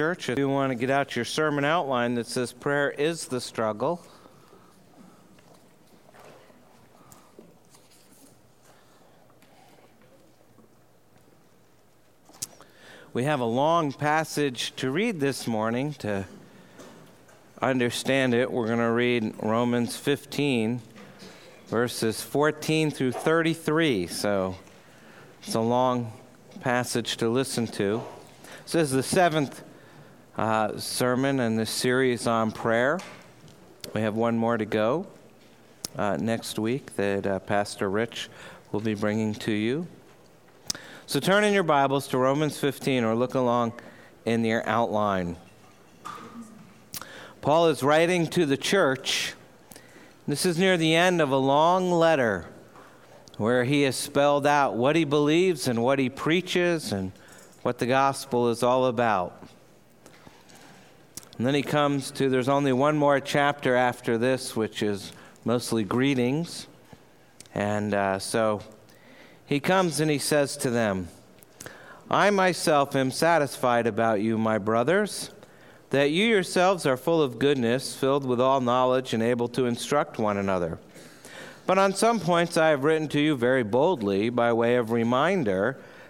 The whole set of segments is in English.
Church, if you want to get out your sermon outline that says prayer is the struggle. We have a long passage to read this morning to understand it. We're going to read Romans 15, verses 14 through 33. So it's a long passage to listen to. This is the seventh uh, sermon in this series on prayer. We have one more to go uh, next week that uh, Pastor Rich will be bringing to you. So turn in your Bibles to Romans 15 or look along in your outline. Paul is writing to the church. This is near the end of a long letter where he has spelled out what he believes and what he preaches and what the gospel is all about. And then he comes to there's only one more chapter after this, which is mostly greetings. And uh, so he comes and he says to them, I myself am satisfied about you, my brothers, that you yourselves are full of goodness, filled with all knowledge, and able to instruct one another. But on some points I have written to you very boldly by way of reminder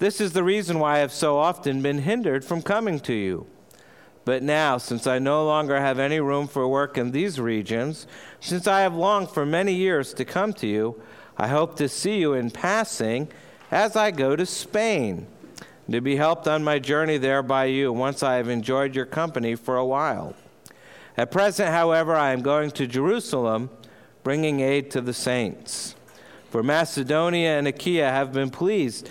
This is the reason why I have so often been hindered from coming to you. But now, since I no longer have any room for work in these regions, since I have longed for many years to come to you, I hope to see you in passing as I go to Spain, to be helped on my journey there by you once I have enjoyed your company for a while. At present, however, I am going to Jerusalem, bringing aid to the saints. For Macedonia and Achaia have been pleased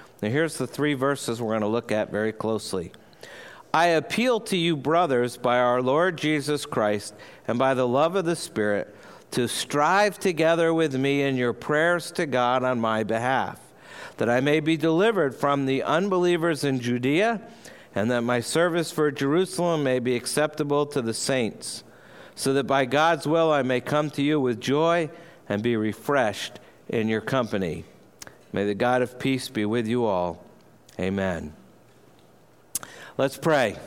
Now, here's the three verses we're going to look at very closely. I appeal to you, brothers, by our Lord Jesus Christ and by the love of the Spirit, to strive together with me in your prayers to God on my behalf, that I may be delivered from the unbelievers in Judea, and that my service for Jerusalem may be acceptable to the saints, so that by God's will I may come to you with joy and be refreshed in your company. May the God of peace be with you all. Amen. Let's pray.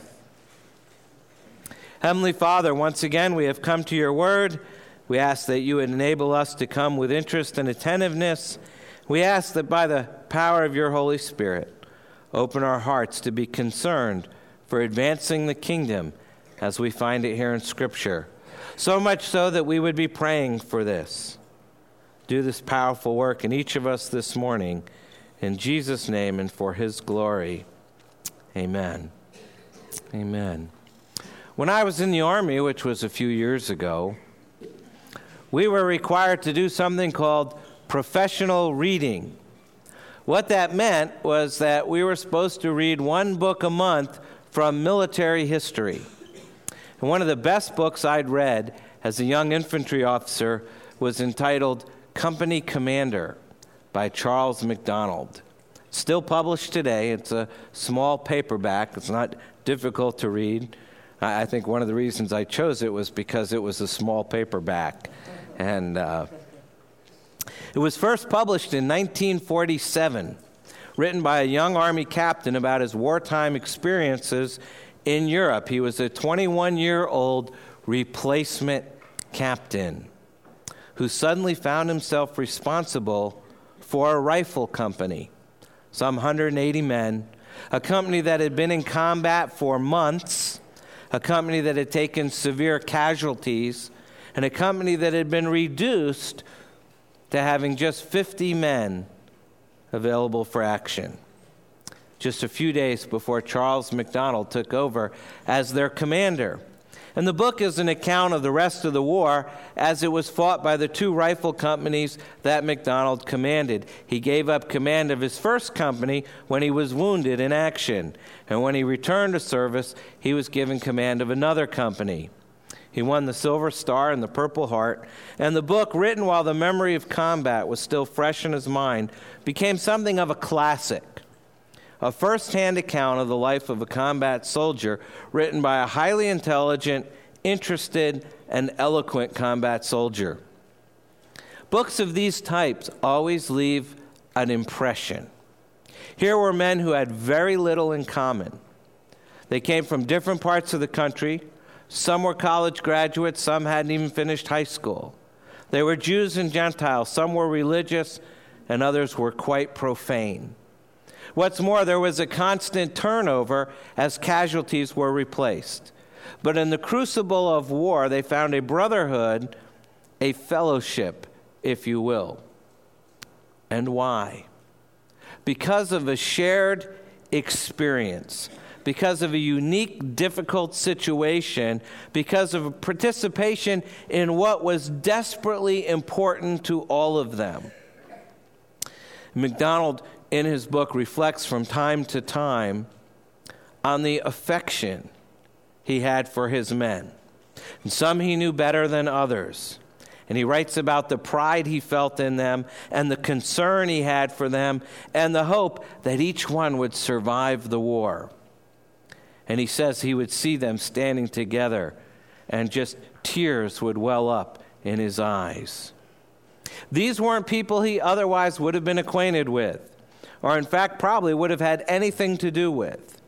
Heavenly Father, once again, we have come to your word. We ask that you enable us to come with interest and attentiveness. We ask that by the power of your Holy Spirit, open our hearts to be concerned for advancing the kingdom as we find it here in Scripture. So much so that we would be praying for this do this powerful work in each of us this morning. In Jesus' name and for his glory. Amen. Amen. When I was in the Army, which was a few years ago, we were required to do something called professional reading. What that meant was that we were supposed to read one book a month from military history. And one of the best books I'd read as a young infantry officer was entitled Company Commander by Charles MacDonald. Still published today. It's a small paperback, it's not difficult to read. I think one of the reasons I chose it was because it was a small paperback. And uh, it was first published in 1947, written by a young Army captain about his wartime experiences in Europe. He was a 21 year old replacement captain who suddenly found himself responsible for a rifle company, some 180 men, a company that had been in combat for months, a company that had taken severe casualties, and a company that had been reduced to having just 50 men available for action. Just a few days before Charles MacDonald took over as their commander. And the book is an account of the rest of the war as it was fought by the two rifle companies that MacDonald commanded. He gave up command of his first company when he was wounded in action. And when he returned to service, he was given command of another company. He won the Silver Star and the Purple Heart, and the book, written while the memory of combat was still fresh in his mind, became something of a classic a first hand account of the life of a combat soldier written by a highly intelligent, interested, and eloquent combat soldier. Books of these types always leave an impression. Here were men who had very little in common. They came from different parts of the country. Some were college graduates, some hadn't even finished high school. They were Jews and Gentiles, some were religious, and others were quite profane. What's more, there was a constant turnover as casualties were replaced. But in the crucible of war, they found a brotherhood, a fellowship, if you will. And why? Because of a shared experience, because of a unique, difficult situation, because of participation in what was desperately important to all of them. MacDonald in his book reflects from time to time on the affection he had for his men. And some he knew better than others. And he writes about the pride he felt in them and the concern he had for them and the hope that each one would survive the war. And he says he would see them standing together and just tears would well up in his eyes. These weren't people he otherwise would have been acquainted with or in fact probably would have had anything to do with.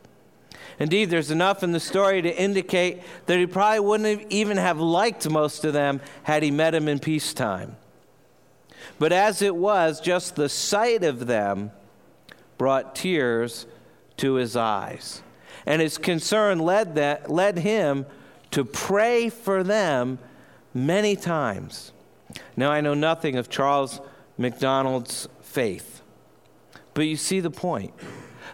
Indeed, there's enough in the story to indicate that he probably wouldn't have even have liked most of them had he met them in peacetime. But as it was, just the sight of them brought tears to his eyes. And his concern led, that, led him to pray for them many times. Now, I know nothing of Charles MacDonald's faith. But you see the point.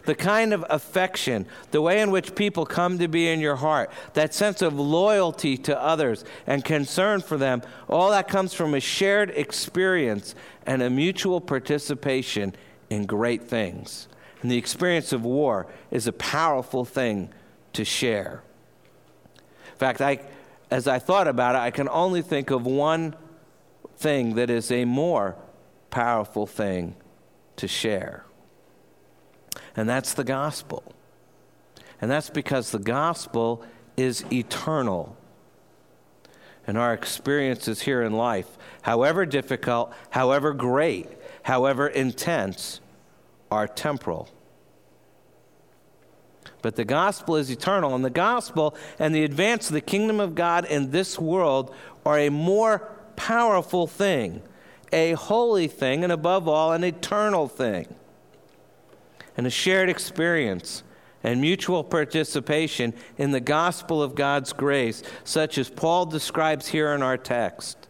The kind of affection, the way in which people come to be in your heart, that sense of loyalty to others and concern for them, all that comes from a shared experience and a mutual participation in great things. And the experience of war is a powerful thing to share. In fact, I, as I thought about it, I can only think of one thing that is a more powerful thing to share and that's the gospel. And that's because the gospel is eternal. And our experiences here in life, however difficult, however great, however intense, are temporal. But the gospel is eternal, and the gospel and the advance of the kingdom of God in this world are a more powerful thing, a holy thing, and above all, an eternal thing and a shared experience and mutual participation in the gospel of God's grace, such as Paul describes here in our text,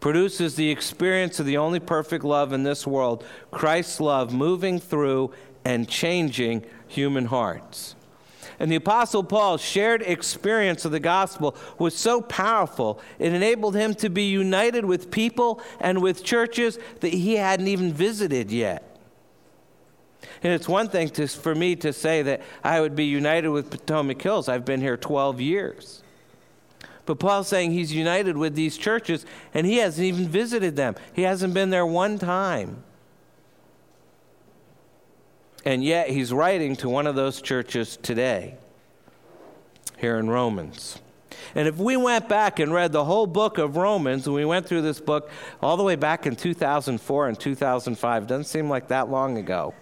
produces the experience of the only perfect love in this world, Christ's love moving through and changing human hearts. And the Apostle Paul's shared experience of the gospel was so powerful, it enabled him to be united with people and with churches that he hadn't even visited yet. And it's one thing to, for me to say that I would be united with Potomac Hills. I've been here 12 years. But Paul's saying he's united with these churches and he hasn't even visited them. He hasn't been there one time. And yet he's writing to one of those churches today. here in Romans. And if we went back and read the whole book of Romans, and we went through this book all the way back in 2004 and 2005, doesn't seem like that long ago,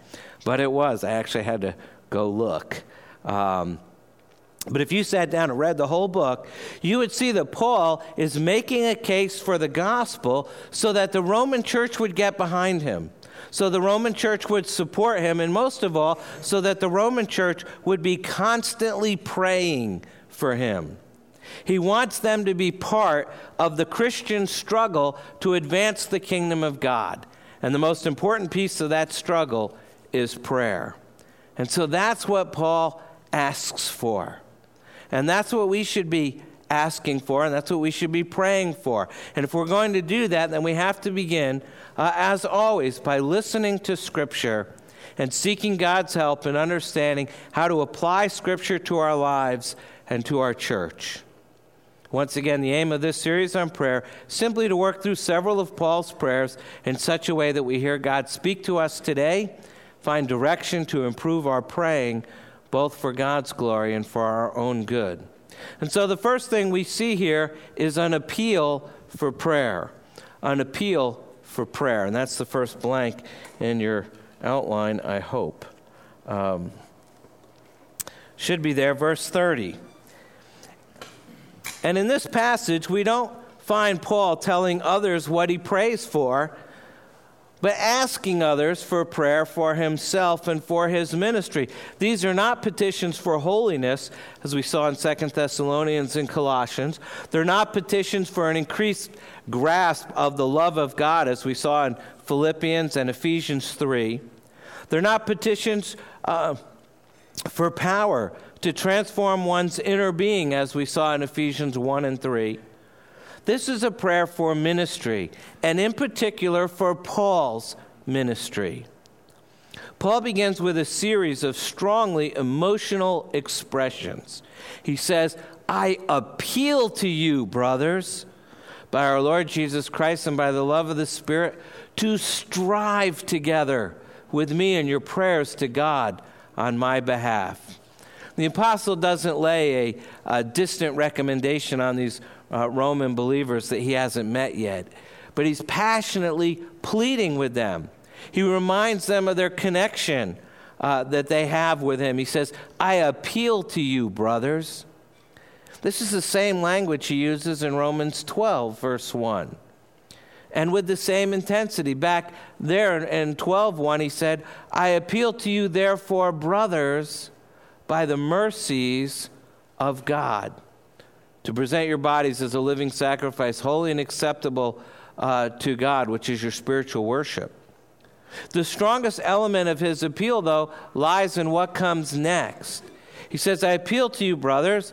but it was. I actually had to go look. Um, but if you sat down and read the whole book, you would see that Paul is making a case for the gospel so that the Roman church would get behind him. So the Roman church would support him, and most of all, so that the Roman church would be constantly praying for him. He wants them to be part of the Christian struggle to advance the kingdom of God. And the most important piece of that struggle is prayer. And so that's what Paul asks for. And that's what we should be asking for, and that's what we should be praying for. And if we're going to do that, then we have to begin, uh, as always, by listening to Scripture and seeking God's help in understanding how to apply Scripture to our lives and to our church. Once again, the aim of this series on prayer simply to work through several of Paul's prayers in such a way that we hear God speak to us today, find direction to improve our praying, both for God's glory and for our own good. And so the first thing we see here is an appeal for prayer. An appeal for prayer. And that's the first blank in your outline, I hope. Um, should be there, verse 30. And in this passage, we don't find Paul telling others what he prays for, but asking others for prayer for himself and for his ministry. These are not petitions for holiness, as we saw in Second Thessalonians and Colossians. They're not petitions for an increased grasp of the love of God, as we saw in Philippians and Ephesians 3. They're not petitions uh, for power to transform one's inner being, as we saw in Ephesians 1 and 3. This is a prayer for ministry, and in particular for Paul's ministry. Paul begins with a series of strongly emotional expressions. He says, I appeal to you, brothers, by our Lord Jesus Christ and by the love of the Spirit, to strive together with me in your prayers to God on my behalf. The apostle doesn't lay a, a distant recommendation on these uh, Roman believers that he hasn't met yet, but he's passionately pleading with them. He reminds them of their connection uh, that they have with him. He says, I appeal to you, brothers. This is the same language he uses in Romans 12, verse 1. And with the same intensity. Back there in 12:1 he said, I appeal to you therefore, brothers, by the mercies of God. To present your bodies as a living sacrifice, holy and acceptable uh, to God, which is your spiritual worship. The strongest element of his appeal, though, lies in what comes next. He says, I appeal to you, brothers,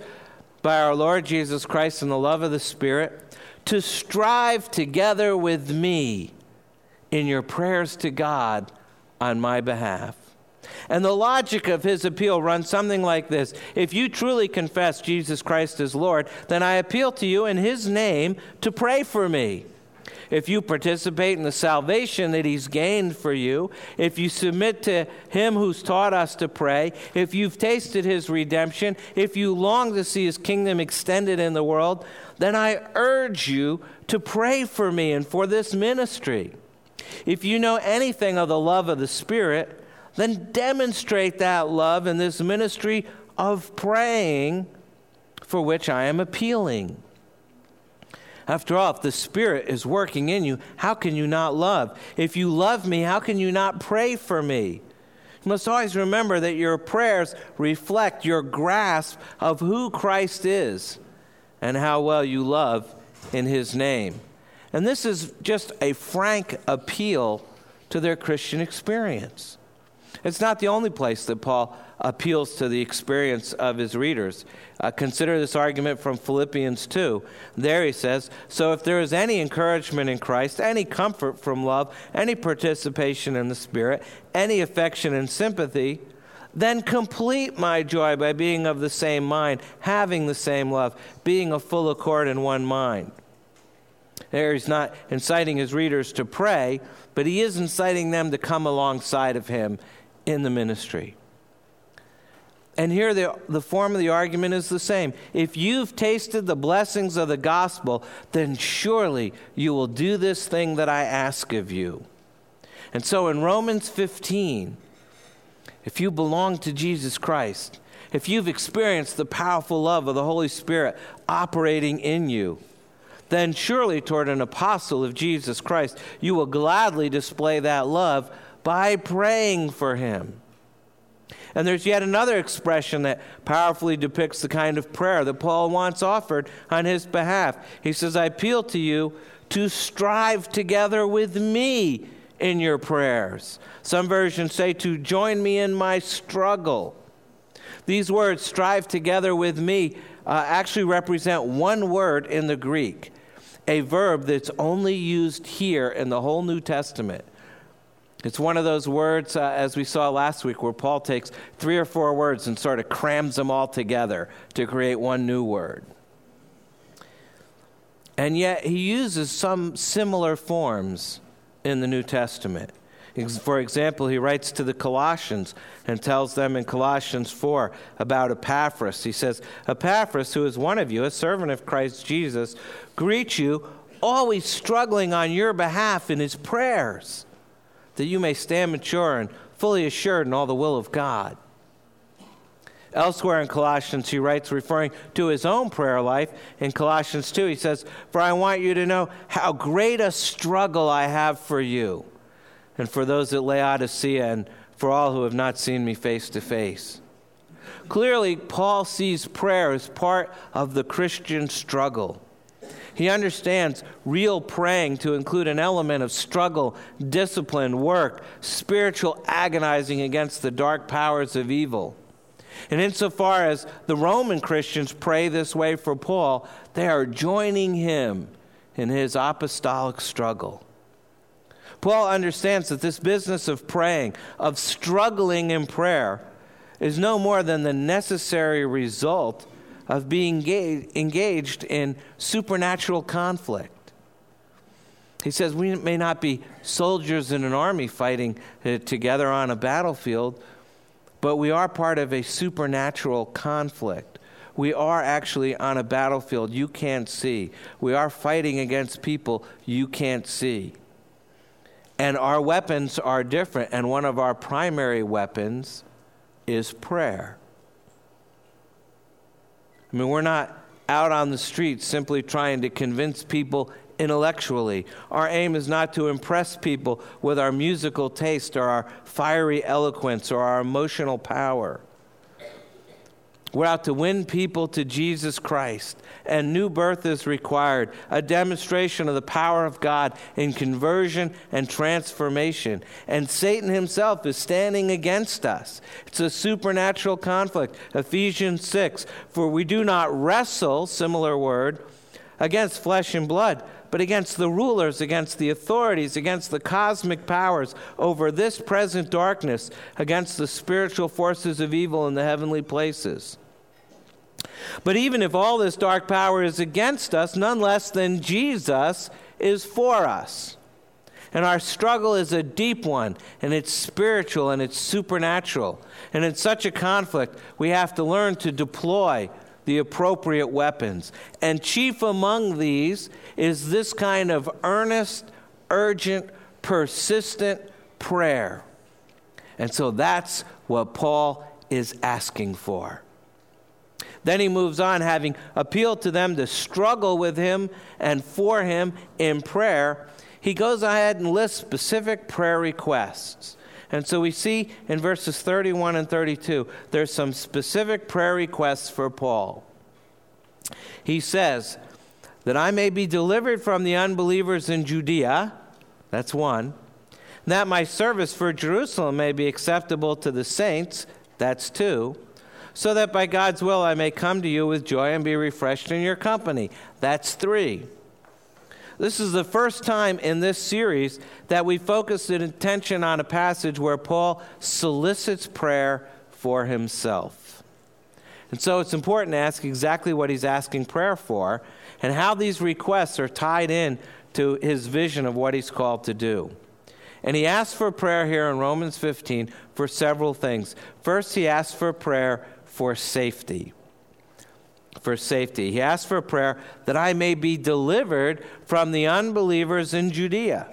by our Lord Jesus Christ and the love of the Spirit, to strive together with me in your prayers to God on my behalf. And the logic of his appeal runs something like this If you truly confess Jesus Christ as Lord, then I appeal to you in his name to pray for me. If you participate in the salvation that he's gained for you, if you submit to him who's taught us to pray, if you've tasted his redemption, if you long to see his kingdom extended in the world, then I urge you to pray for me and for this ministry. If you know anything of the love of the Spirit, then demonstrate that love in this ministry of praying for which I am appealing. After all, if the Spirit is working in you, how can you not love? If you love me, how can you not pray for me? You must always remember that your prayers reflect your grasp of who Christ is and how well you love in His name. And this is just a frank appeal to their Christian experience. It's not the only place that Paul appeals to the experience of his readers. Uh, consider this argument from Philippians 2. There he says, So if there is any encouragement in Christ, any comfort from love, any participation in the Spirit, any affection and sympathy, then complete my joy by being of the same mind, having the same love, being of full accord in one mind. There he's not inciting his readers to pray, but he is inciting them to come alongside of him in the ministry. And here the, the form of the argument is the same. If you've tasted the blessings of the gospel, then surely you will do this thing that I ask of you. And so in Romans 15, if you belong to Jesus Christ, if you've experienced the powerful love of the Holy Spirit operating in you, then surely toward an apostle of Jesus Christ, you will gladly display that love by praying for him. And there's yet another expression that powerfully depicts the kind of prayer that Paul wants offered on his behalf. He says, I appeal to you to strive together with me in your prayers. Some versions say to join me in my struggle. These words, strive together with me, uh, actually represent one word in the Greek, a verb that's only used here in the whole New Testament. It's one of those words, uh, as we saw last week, where Paul takes three or four words and sort of crams them all together to create one new word. And yet, he uses some similar forms in the New Testament. For example, he writes to the Colossians and tells them in Colossians 4 about Epaphras. He says, Epaphras, who is one of you, a servant of Christ Jesus, greets you, always struggling on your behalf in his prayers, that you may stand mature and fully assured in all the will of God. Elsewhere in Colossians, he writes, referring to his own prayer life in Colossians 2, he says, For I want you to know how great a struggle I have for you and for those at Laodicea, and for all who have not seen me face to face. Clearly, Paul sees prayer as part of the Christian struggle. He understands real praying to include an element of struggle, discipline, work, spiritual agonizing against the dark powers of evil. And insofar as the Roman Christians pray this way for Paul, they are joining him in his apostolic struggle. Paul understands that this business of praying, of struggling in prayer, is no more than the necessary result of being engaged in supernatural conflict. He says we may not be soldiers in an army fighting uh, together on a battlefield, but we are part of a supernatural conflict. We are actually on a battlefield you can't see. We are fighting against people you can't see. And our weapons are different, and one of our primary weapons is prayer. I mean, we're not out on the streets simply trying to convince people intellectually. Our aim is not to impress people with our musical taste or our fiery eloquence or our emotional power. We're out to win people to Jesus Christ, and new birth is required a demonstration of the power of God in conversion and transformation. And Satan himself is standing against us. It's a supernatural conflict. Ephesians 6 For we do not wrestle, similar word, against flesh and blood, but against the rulers, against the authorities, against the cosmic powers over this present darkness, against the spiritual forces of evil in the heavenly places. But even if all this dark power is against us, none less than Jesus is for us. And our struggle is a deep one, and it's spiritual and it's supernatural. And in such a conflict, we have to learn to deploy the appropriate weapons. And chief among these is this kind of earnest, urgent, persistent prayer. And so that's what Paul is asking for. Then he moves on, having appealed to them to struggle with him and for him in prayer. He goes ahead and lists specific prayer requests. And so we see in verses 31 and 32, there's some specific prayer requests for Paul. He says, That I may be delivered from the unbelievers in Judea, that's one. That my service for Jerusalem may be acceptable to the saints, that's two. So that by God's will I may come to you with joy and be refreshed in your company, that's three. This is the first time in this series that we focused attention on a passage where Paul solicits prayer for himself. And so it's important to ask exactly what he's asking prayer for and how these requests are tied in to his vision of what he's called to do. And he asks for prayer here in Romans 15 for several things. First, he asks for prayer for safety. For safety. He asks for prayer that I may be delivered from the unbelievers in Judea.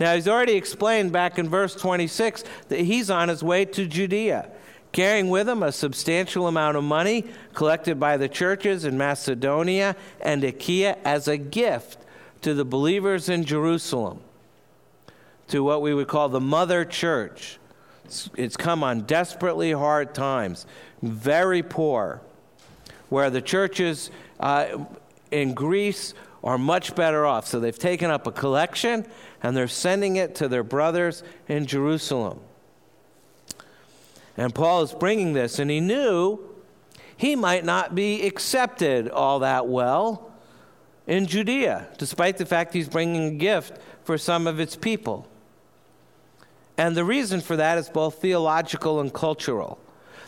Now, he's already explained back in verse 26 that he's on his way to Judea, carrying with him a substantial amount of money collected by the churches in Macedonia and Achaia as a gift to the believers in Jerusalem, to what we would call the mother church. It's come on desperately hard times, very poor, where the churches uh, in Greece are much better off. So they've taken up a collection and they're sending it to their brothers in Jerusalem. And Paul is bringing this, and he knew he might not be accepted all that well in Judea, despite the fact he's bringing a gift for some of its people. And the reason for that is both theological and cultural.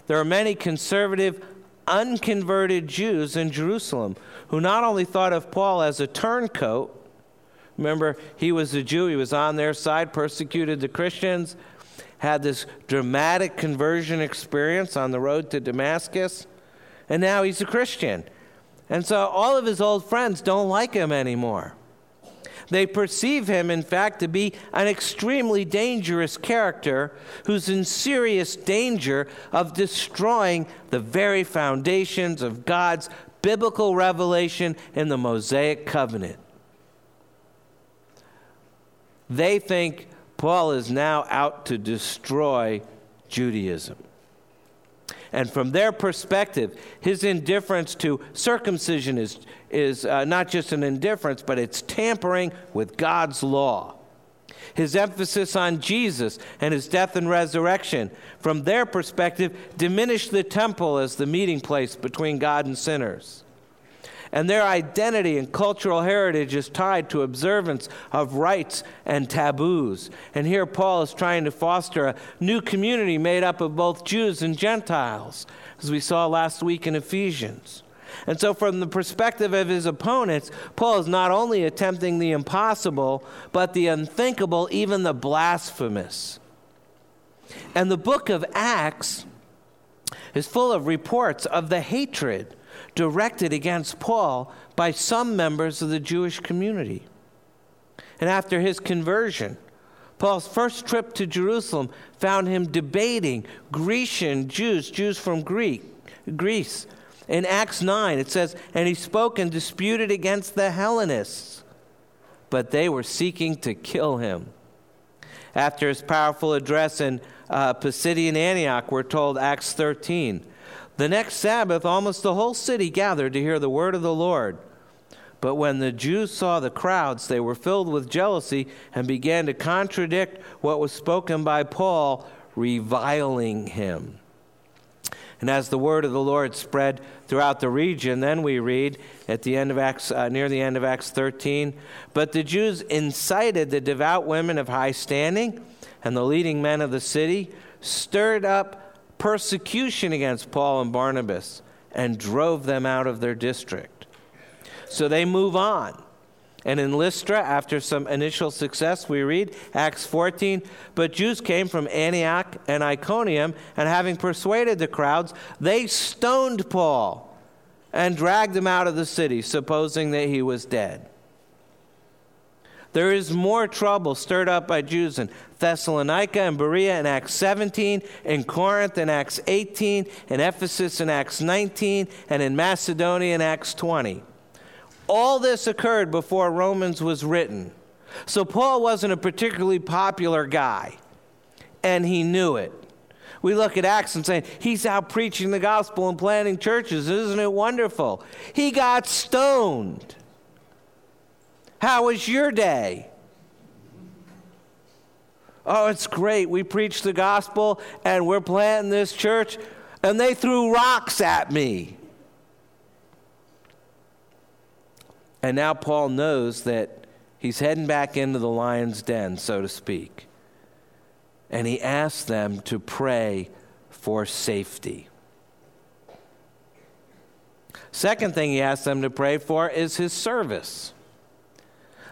There are many conservative, unconverted Jews in Jerusalem who not only thought of Paul as a turncoat, remember, he was a Jew, he was on their side, persecuted the Christians, had this dramatic conversion experience on the road to Damascus, and now he's a Christian. And so all of his old friends don't like him anymore. They perceive him, in fact, to be an extremely dangerous character who's in serious danger of destroying the very foundations of God's biblical revelation in the Mosaic covenant. They think Paul is now out to destroy Judaism. And from their perspective, his indifference to circumcision is, is uh, not just an indifference, but it's tampering with God's law. His emphasis on Jesus and his death and resurrection, from their perspective, diminished the temple as the meeting place between God and sinners and their identity and cultural heritage is tied to observance of rites and taboos. And here Paul is trying to foster a new community made up of both Jews and Gentiles, as we saw last week in Ephesians. And so, from the perspective of his opponents, Paul is not only attempting the impossible, but the unthinkable, even the blasphemous. And the book of Acts is full of reports of the hatred directed against Paul by some members of the Jewish community. And after his conversion, Paul's first trip to Jerusalem found him debating Grecian Jews, Jews from Greek, Greece. In Acts 9, it says, And he spoke and disputed against the Hellenists, but they were seeking to kill him. After his powerful address in uh, Pisidian Antioch, we're told, Acts 13, the next Sabbath, almost the whole city gathered to hear the word of the Lord. But when the Jews saw the crowds, they were filled with jealousy and began to contradict what was spoken by Paul, reviling him. And as the word of the Lord spread throughout the region, then we read at the end of Acts, uh, near the end of Acts 13, but the Jews incited the devout women of high standing and the leading men of the city, stirred up persecution against Paul and Barnabas and drove them out of their district. So they move on. And in Lystra, after some initial success, we read Acts 14. But Jews came from Antioch and Iconium, and having persuaded the crowds, they stoned Paul and dragged him out of the city, supposing that he was dead. There is more trouble stirred up by Jews in Thessalonica and Berea in Acts 17, in Corinth in Acts 18, in Ephesus in Acts 19, and in Macedonia in Acts 20. All this occurred before Romans was written. So Paul wasn't a particularly popular guy, and he knew it. We look at Acts and say, he's out preaching the gospel and planting churches. Isn't it wonderful? He got stoned. How was your day? Oh, it's great. We preach the gospel and we're planting this church, and they threw rocks at me. And now Paul knows that he's heading back into the lion's den, so to speak. And he asks them to pray for safety. Second thing he asks them to pray for is his service.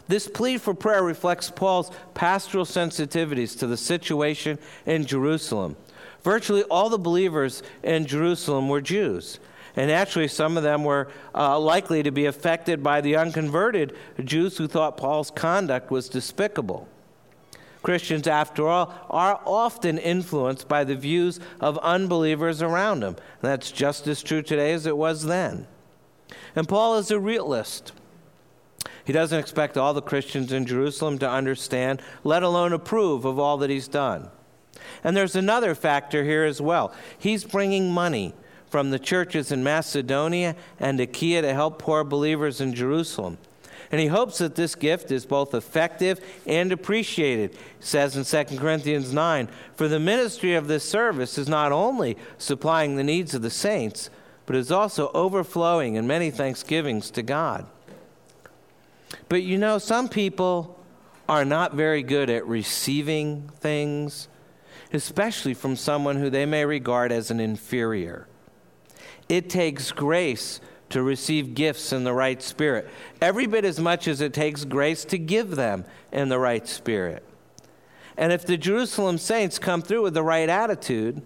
This plea for prayer reflects Paul's pastoral sensitivities to the situation in Jerusalem. Virtually all the believers in Jerusalem were Jews. And actually, some of them were uh, likely to be affected by the unconverted Jews who thought Paul's conduct was despicable. Christians, after all, are often influenced by the views of unbelievers around them. That's just as true today as it was then. And Paul is a realist. He doesn't expect all the Christians in Jerusalem to understand, let alone approve of all that he's done. And there's another factor here as well. He's bringing money from the churches in Macedonia and Achaia to help poor believers in Jerusalem. And he hopes that this gift is both effective and appreciated. He says in 2 Corinthians 9 For the ministry of this service is not only supplying the needs of the saints, but is also overflowing in many thanksgivings to God. But you know, some people are not very good at receiving things, especially from someone who they may regard as an inferior. It takes grace to receive gifts in the right spirit, every bit as much as it takes grace to give them in the right spirit. And if the Jerusalem saints come through with the right attitude,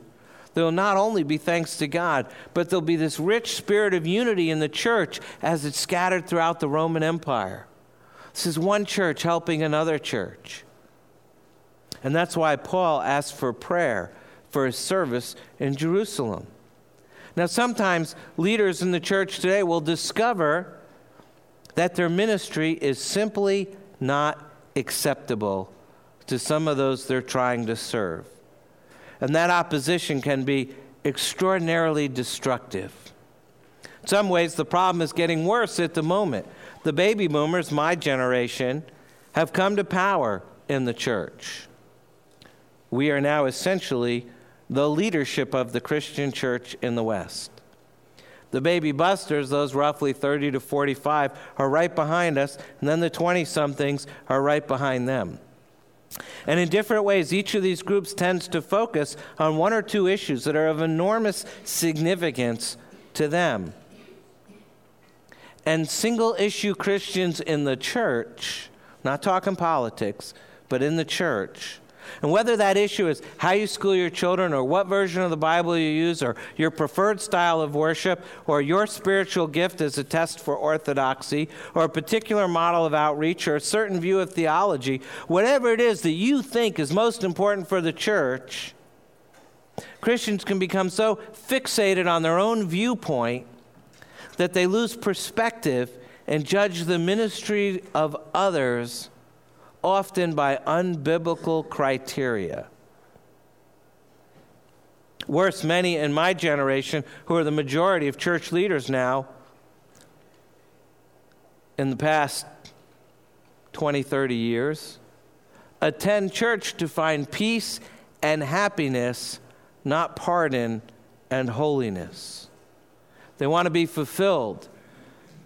there'll not only be thanks to God, but there'll be this rich spirit of unity in the church as it's scattered throughout the Roman Empire. This is one church helping another church. And that's why Paul asked for prayer for his service in Jerusalem. Now, sometimes leaders in the church today will discover that their ministry is simply not acceptable to some of those they're trying to serve. And that opposition can be extraordinarily destructive. In some ways, the problem is getting worse at the moment the baby boomers, my generation, have come to power in the church. We are now essentially the leadership of the Christian church in the West. The baby busters, those roughly 30 to 45, are right behind us, and then the 20 somethings are right behind them. And in different ways, each of these groups tends to focus on one or two issues that are of enormous significance to them and single issue Christians in the church, not talking politics, but in the church, and whether that issue is how you school your children, or what version of the Bible you use, or your preferred style of worship, or your spiritual gift as a test for orthodoxy, or a particular model of outreach, or a certain view of theology, whatever it is that you think is most important for the church, Christians can become so fixated on their own viewpoint that they lose perspective and judge the ministry of others often by unbiblical criteria. Worse, many in my generation, who are the majority of church leaders now, in the past 20, 30 years, attend church to find peace and happiness, not pardon and holiness. They want to be fulfilled,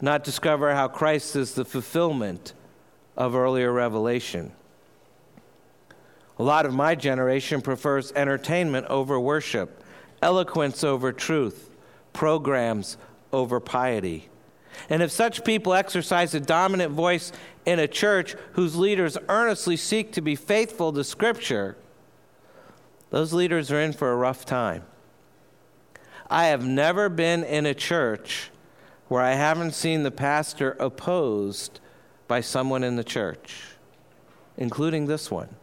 not discover how Christ is the fulfillment of earlier revelation. A lot of my generation prefers entertainment over worship, eloquence over truth, programs over piety. And if such people exercise a dominant voice in a church whose leaders earnestly seek to be faithful to Scripture, those leaders are in for a rough time. I have never been in a church where I haven't seen the pastor opposed by someone in the church, including this one.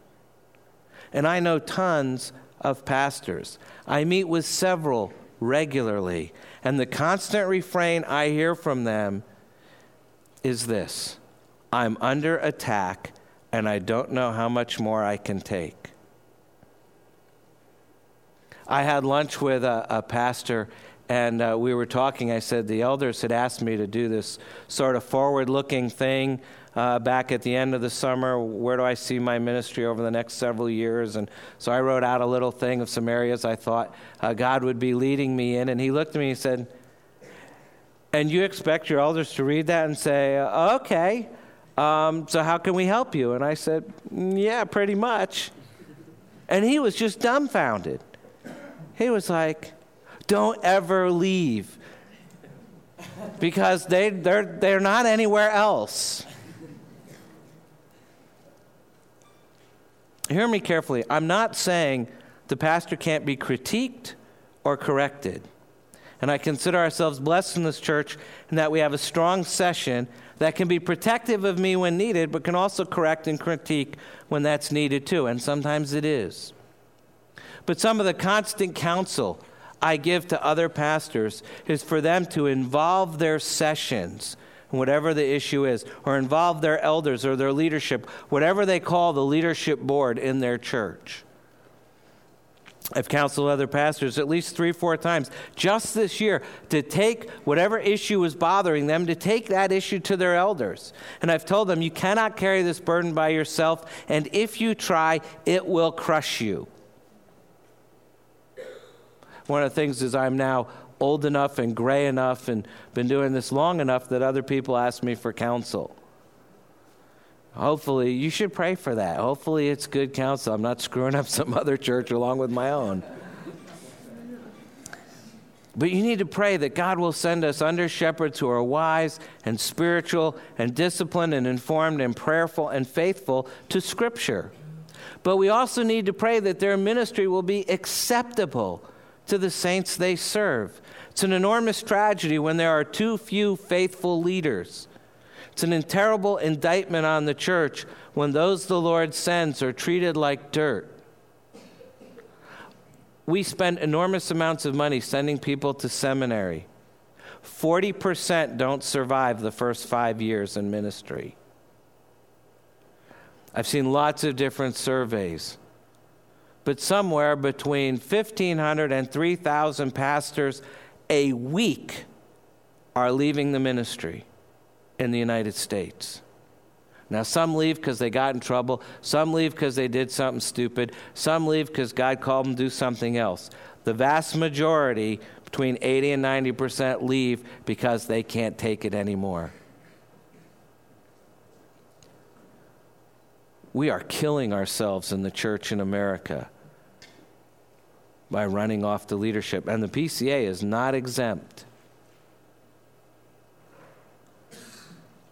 And I know tons of pastors. I meet with several regularly, and the constant refrain I hear from them is this I'm under attack, and I don't know how much more I can take. I had lunch with a, a pastor, and uh, we were talking. I said, The elders had asked me to do this sort of forward looking thing uh, back at the end of the summer. Where do I see my ministry over the next several years? And so I wrote out a little thing of some areas I thought uh, God would be leading me in. And he looked at me and said, And you expect your elders to read that and say, Okay, um, so how can we help you? And I said, mm, Yeah, pretty much. And he was just dumbfounded. He was like, don't ever leave because they, they're, they're not anywhere else. Hear me carefully. I'm not saying the pastor can't be critiqued or corrected. And I consider ourselves blessed in this church in that we have a strong session that can be protective of me when needed, but can also correct and critique when that's needed too. And sometimes it is. But some of the constant counsel I give to other pastors is for them to involve their sessions, whatever the issue is, or involve their elders or their leadership, whatever they call the leadership board in their church. I've counseled other pastors at least three, four times just this year to take whatever issue is bothering them, to take that issue to their elders. And I've told them, you cannot carry this burden by yourself, and if you try, it will crush you. One of the things is I'm now old enough and gray enough and been doing this long enough that other people ask me for counsel. Hopefully, you should pray for that. Hopefully, it's good counsel. I'm not screwing up some other church along with my own. But you need to pray that God will send us under shepherds who are wise and spiritual and disciplined and informed and prayerful and faithful to Scripture. But we also need to pray that their ministry will be acceptable to the saints they serve. It's an enormous tragedy when there are too few faithful leaders. It's an terrible indictment on the church when those the Lord sends are treated like dirt. We spend enormous amounts of money sending people to seminary. 40% don't survive the first five years in ministry. I've seen lots of different surveys, but somewhere between 1,500 and 3,000 pastors a week are leaving the ministry in the United States. Now, some leave because they got in trouble. Some leave because they did something stupid. Some leave because God called them to do something else. The vast majority, between 80 and 90%, leave because they can't take it anymore. We are killing ourselves in the church in America by running off the leadership, and the PCA is not exempt.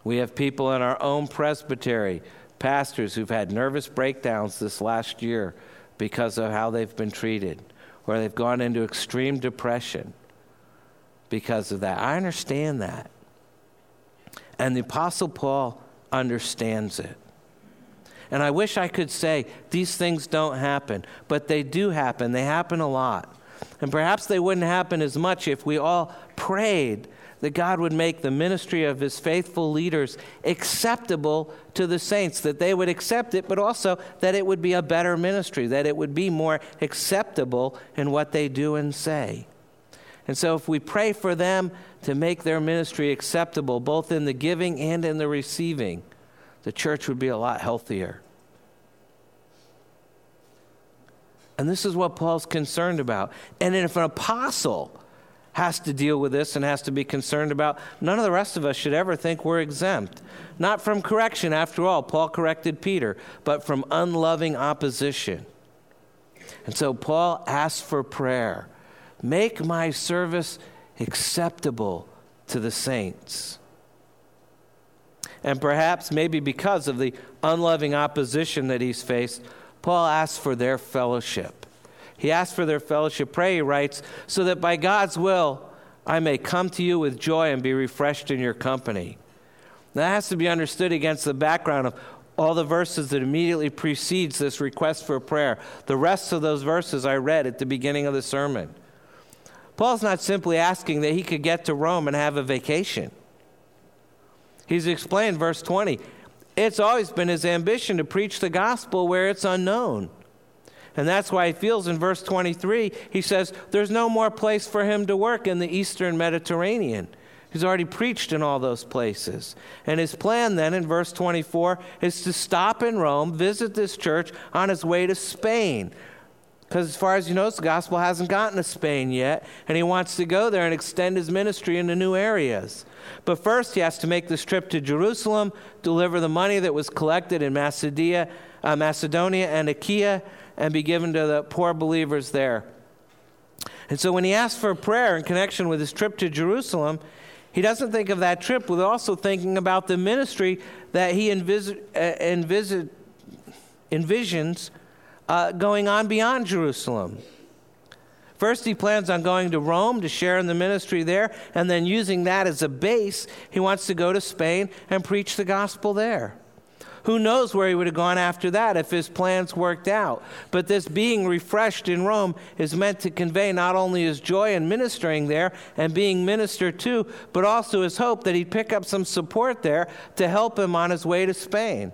We have people in our own presbytery, pastors who've had nervous breakdowns this last year because of how they've been treated, or they've gone into extreme depression because of that. I understand that. And the Apostle Paul understands it. And I wish I could say these things don't happen, but they do happen. They happen a lot. And perhaps they wouldn't happen as much if we all prayed that God would make the ministry of his faithful leaders acceptable to the saints, that they would accept it, but also that it would be a better ministry, that it would be more acceptable in what they do and say. And so, if we pray for them to make their ministry acceptable, both in the giving and in the receiving, the church would be a lot healthier. And this is what Paul's concerned about. And if an apostle has to deal with this and has to be concerned about. None of the rest of us should ever think we're exempt. Not from correction, after all, Paul corrected Peter, but from unloving opposition. And so Paul asks for prayer make my service acceptable to the saints. And perhaps, maybe because of the unloving opposition that he's faced, Paul asks for their fellowship. He asks for their fellowship. Pray, he writes, so that by God's will I may come to you with joy and be refreshed in your company. That has to be understood against the background of all the verses that immediately precedes this request for prayer. The rest of those verses I read at the beginning of the sermon. Paul's not simply asking that he could get to Rome and have a vacation. He's explained verse 20. It's always been his ambition to preach the gospel where it's unknown. And that's why he feels in verse 23, he says, There's no more place for him to work in the eastern Mediterranean. He's already preached in all those places. And his plan then in verse 24 is to stop in Rome, visit this church on his way to Spain. Because as far as he knows, the gospel hasn't gotten to Spain yet, and he wants to go there and extend his ministry into new areas. But first, he has to make this trip to Jerusalem, deliver the money that was collected in Macedonia, uh, Macedonia and Achaia, and be given to the poor believers there. And so when he asks for prayer in connection with his trip to Jerusalem, he doesn't think of that trip with also thinking about the ministry that he envis- uh, envis- envisions uh, going on beyond Jerusalem. First, he plans on going to Rome to share in the ministry there, and then using that as a base, he wants to go to Spain and preach the gospel there. Who knows where he would have gone after that if his plans worked out? But this being refreshed in Rome is meant to convey not only his joy in ministering there and being ministered to, but also his hope that he'd pick up some support there to help him on his way to Spain.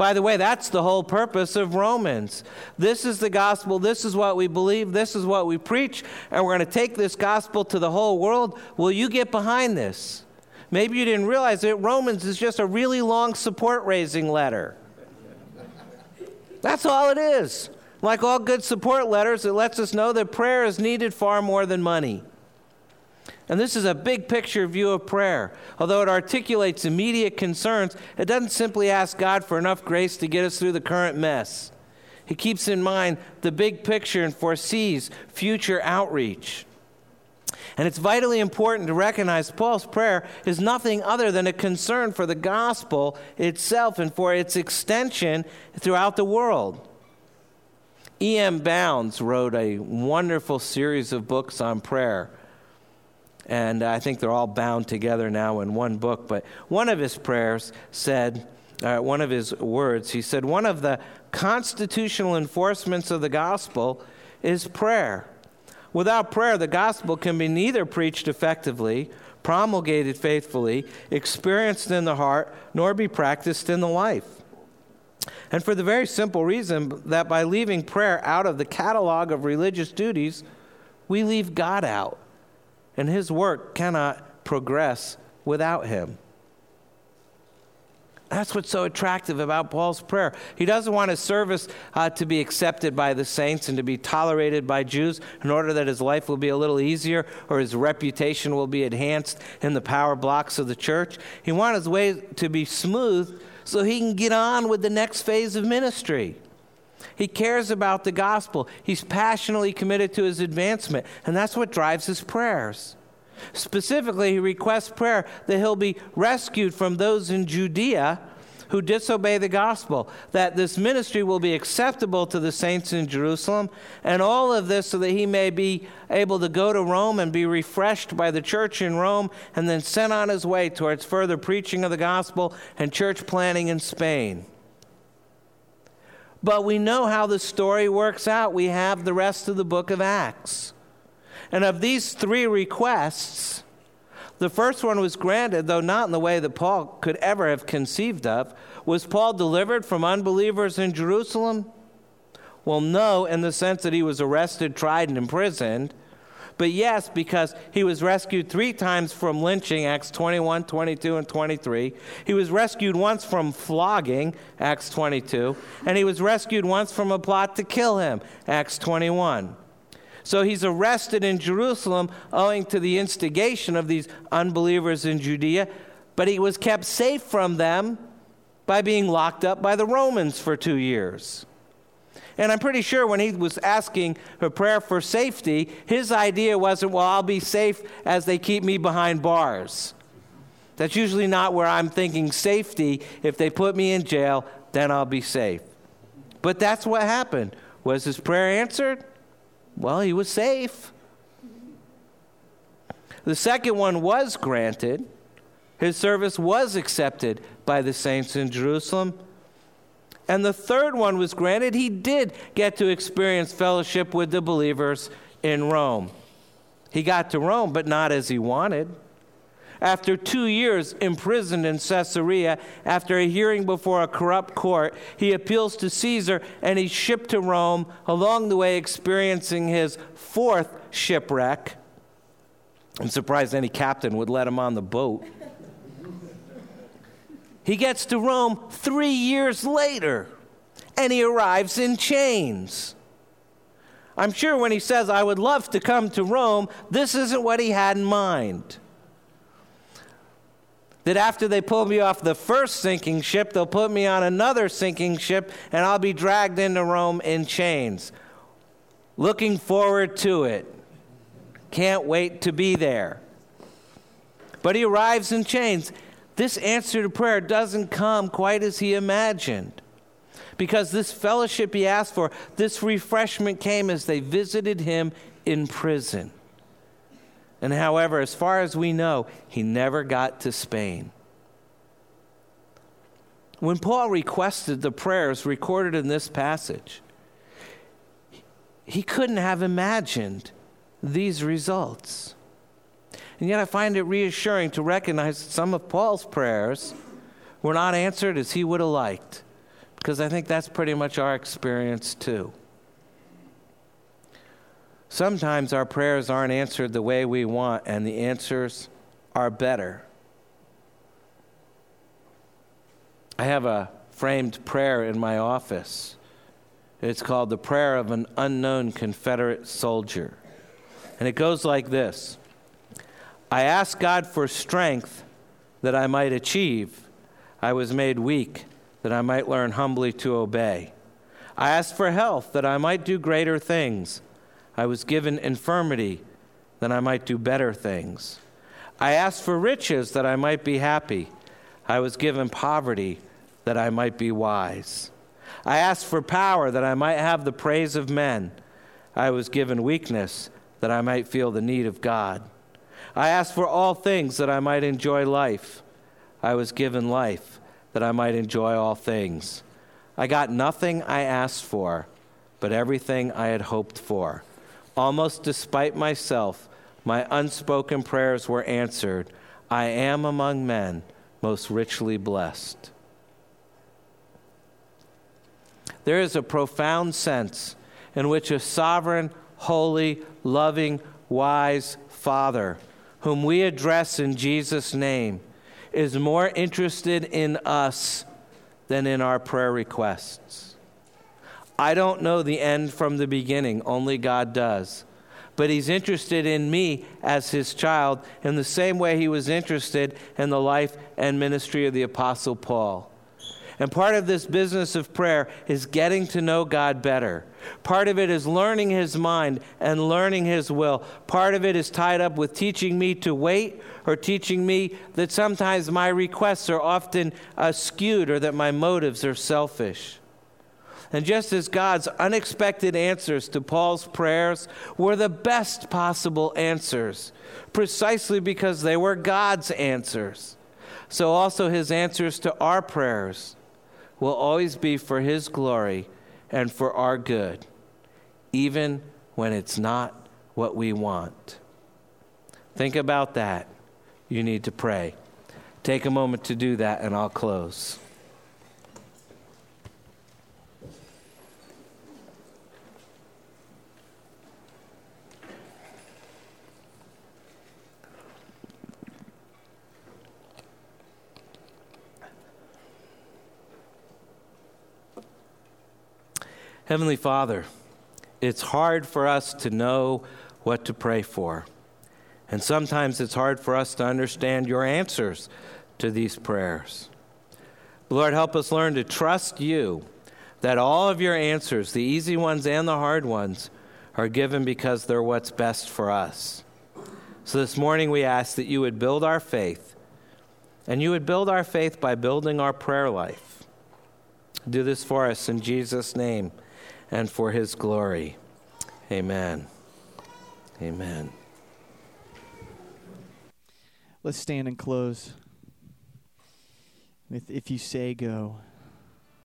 By the way, that's the whole purpose of Romans. This is the gospel. This is what we believe. This is what we preach. And we're going to take this gospel to the whole world. Will you get behind this? Maybe you didn't realize it. Romans is just a really long support raising letter. That's all it is. Like all good support letters, it lets us know that prayer is needed far more than money. And this is a big picture view of prayer. Although it articulates immediate concerns, it doesn't simply ask God for enough grace to get us through the current mess. He keeps in mind the big picture and foresees future outreach. And it's vitally important to recognize Paul's prayer is nothing other than a concern for the gospel itself and for its extension throughout the world. E.M. Bounds wrote a wonderful series of books on prayer. And I think they're all bound together now in one book. But one of his prayers said, uh, one of his words, he said, one of the constitutional enforcements of the gospel is prayer. Without prayer, the gospel can be neither preached effectively, promulgated faithfully, experienced in the heart, nor be practiced in the life. And for the very simple reason that by leaving prayer out of the catalog of religious duties, we leave God out, and his work cannot progress without him. That's what's so attractive about Paul's prayer. He doesn't want his service uh, to be accepted by the saints and to be tolerated by Jews in order that his life will be a little easier or his reputation will be enhanced in the power blocks of the church. He wants his way to be smooth so he can get on with the next phase of ministry. He cares about the gospel, he's passionately committed to his advancement, and that's what drives his prayers. Specifically, he requests prayer that he'll be rescued from those in Judea who disobey the gospel, that this ministry will be acceptable to the saints in Jerusalem, and all of this so that he may be able to go to Rome and be refreshed by the church in Rome, and then sent on his way towards further preaching of the gospel and church planting in Spain. But we know how the story works out. We have the rest of the book of Acts. And of these three requests, the first one was granted, though not in the way that Paul could ever have conceived of. Was Paul delivered from unbelievers in Jerusalem? Well, no, in the sense that he was arrested, tried, and imprisoned. But yes, because he was rescued three times from lynching, Acts 21, 22, and 23. He was rescued once from flogging, Acts 22. And he was rescued once from a plot to kill him, Acts 21. So he's arrested in Jerusalem owing to the instigation of these unbelievers in Judea, but he was kept safe from them by being locked up by the Romans for two years. And I'm pretty sure when he was asking for prayer for safety, his idea wasn't, well, I'll be safe as they keep me behind bars. That's usually not where I'm thinking safety. If they put me in jail, then I'll be safe. But that's what happened. Was his prayer answered? Well, he was safe. The second one was granted. His service was accepted by the saints in Jerusalem. And the third one was granted. He did get to experience fellowship with the believers in Rome. He got to Rome, but not as he wanted. After two years imprisoned in Caesarea, after a hearing before a corrupt court, he appeals to Caesar and he's shipped to Rome, along the way, experiencing his fourth shipwreck. I'm surprised any captain would let him on the boat. He gets to Rome three years later, and he arrives in chains. I'm sure when he says, I would love to come to Rome, this isn't what he had in mind that after they pull me off the first sinking ship, they'll put me on another sinking ship and I'll be dragged into Rome in chains. Looking forward to it. Can't wait to be there. But he arrives in chains. This answer to prayer doesn't come quite as he imagined. Because this fellowship he asked for, this refreshment came as they visited him in prison. And however, as far as we know, he never got to Spain. When Paul requested the prayers recorded in this passage, he couldn't have imagined these results. And yet I find it reassuring to recognize that some of Paul's prayers were not answered as he would have liked, because I think that's pretty much our experience too. Sometimes our prayers aren't answered the way we want, and the answers are better. I have a framed prayer in my office. It's called the Prayer of an Unknown Confederate Soldier. And it goes like this I asked God for strength that I might achieve. I was made weak that I might learn humbly to obey. I asked for health that I might do greater things. I was given infirmity that I might do better things. I asked for riches that I might be happy. I was given poverty that I might be wise. I asked for power that I might have the praise of men. I was given weakness that I might feel the need of God. I asked for all things that I might enjoy life. I was given life that I might enjoy all things. I got nothing I asked for, but everything I had hoped for. Almost despite myself, my unspoken prayers were answered. I am among men most richly blessed. There is a profound sense in which a sovereign, holy, loving, wise Father, whom we address in Jesus' name, is more interested in us than in our prayer requests. I don't know the end from the beginning, only God does. But He's interested in me as His child in the same way He was interested in the life and ministry of the Apostle Paul. And part of this business of prayer is getting to know God better. Part of it is learning His mind and learning His will. Part of it is tied up with teaching me to wait or teaching me that sometimes my requests are often uh, skewed or that my motives are selfish. And just as God's unexpected answers to Paul's prayers were the best possible answers, precisely because they were God's answers, so also his answers to our prayers will always be for His glory and for our good, even when it's not what we want. Think about that. You need to pray. Take a moment to do that, and I'll close. Heavenly Father, it's hard for us to know what to pray for. And sometimes it's hard for us to understand your answers to these prayers. Lord, help us learn to trust you that all of your answers, the easy ones and the hard ones, are given because they're what's best for us. So this morning we ask that you would build our faith, and you would build our faith by building our prayer life. Do this for us in Jesus' name and for his glory. Amen. Amen. Let's stand and close with If You Say Go.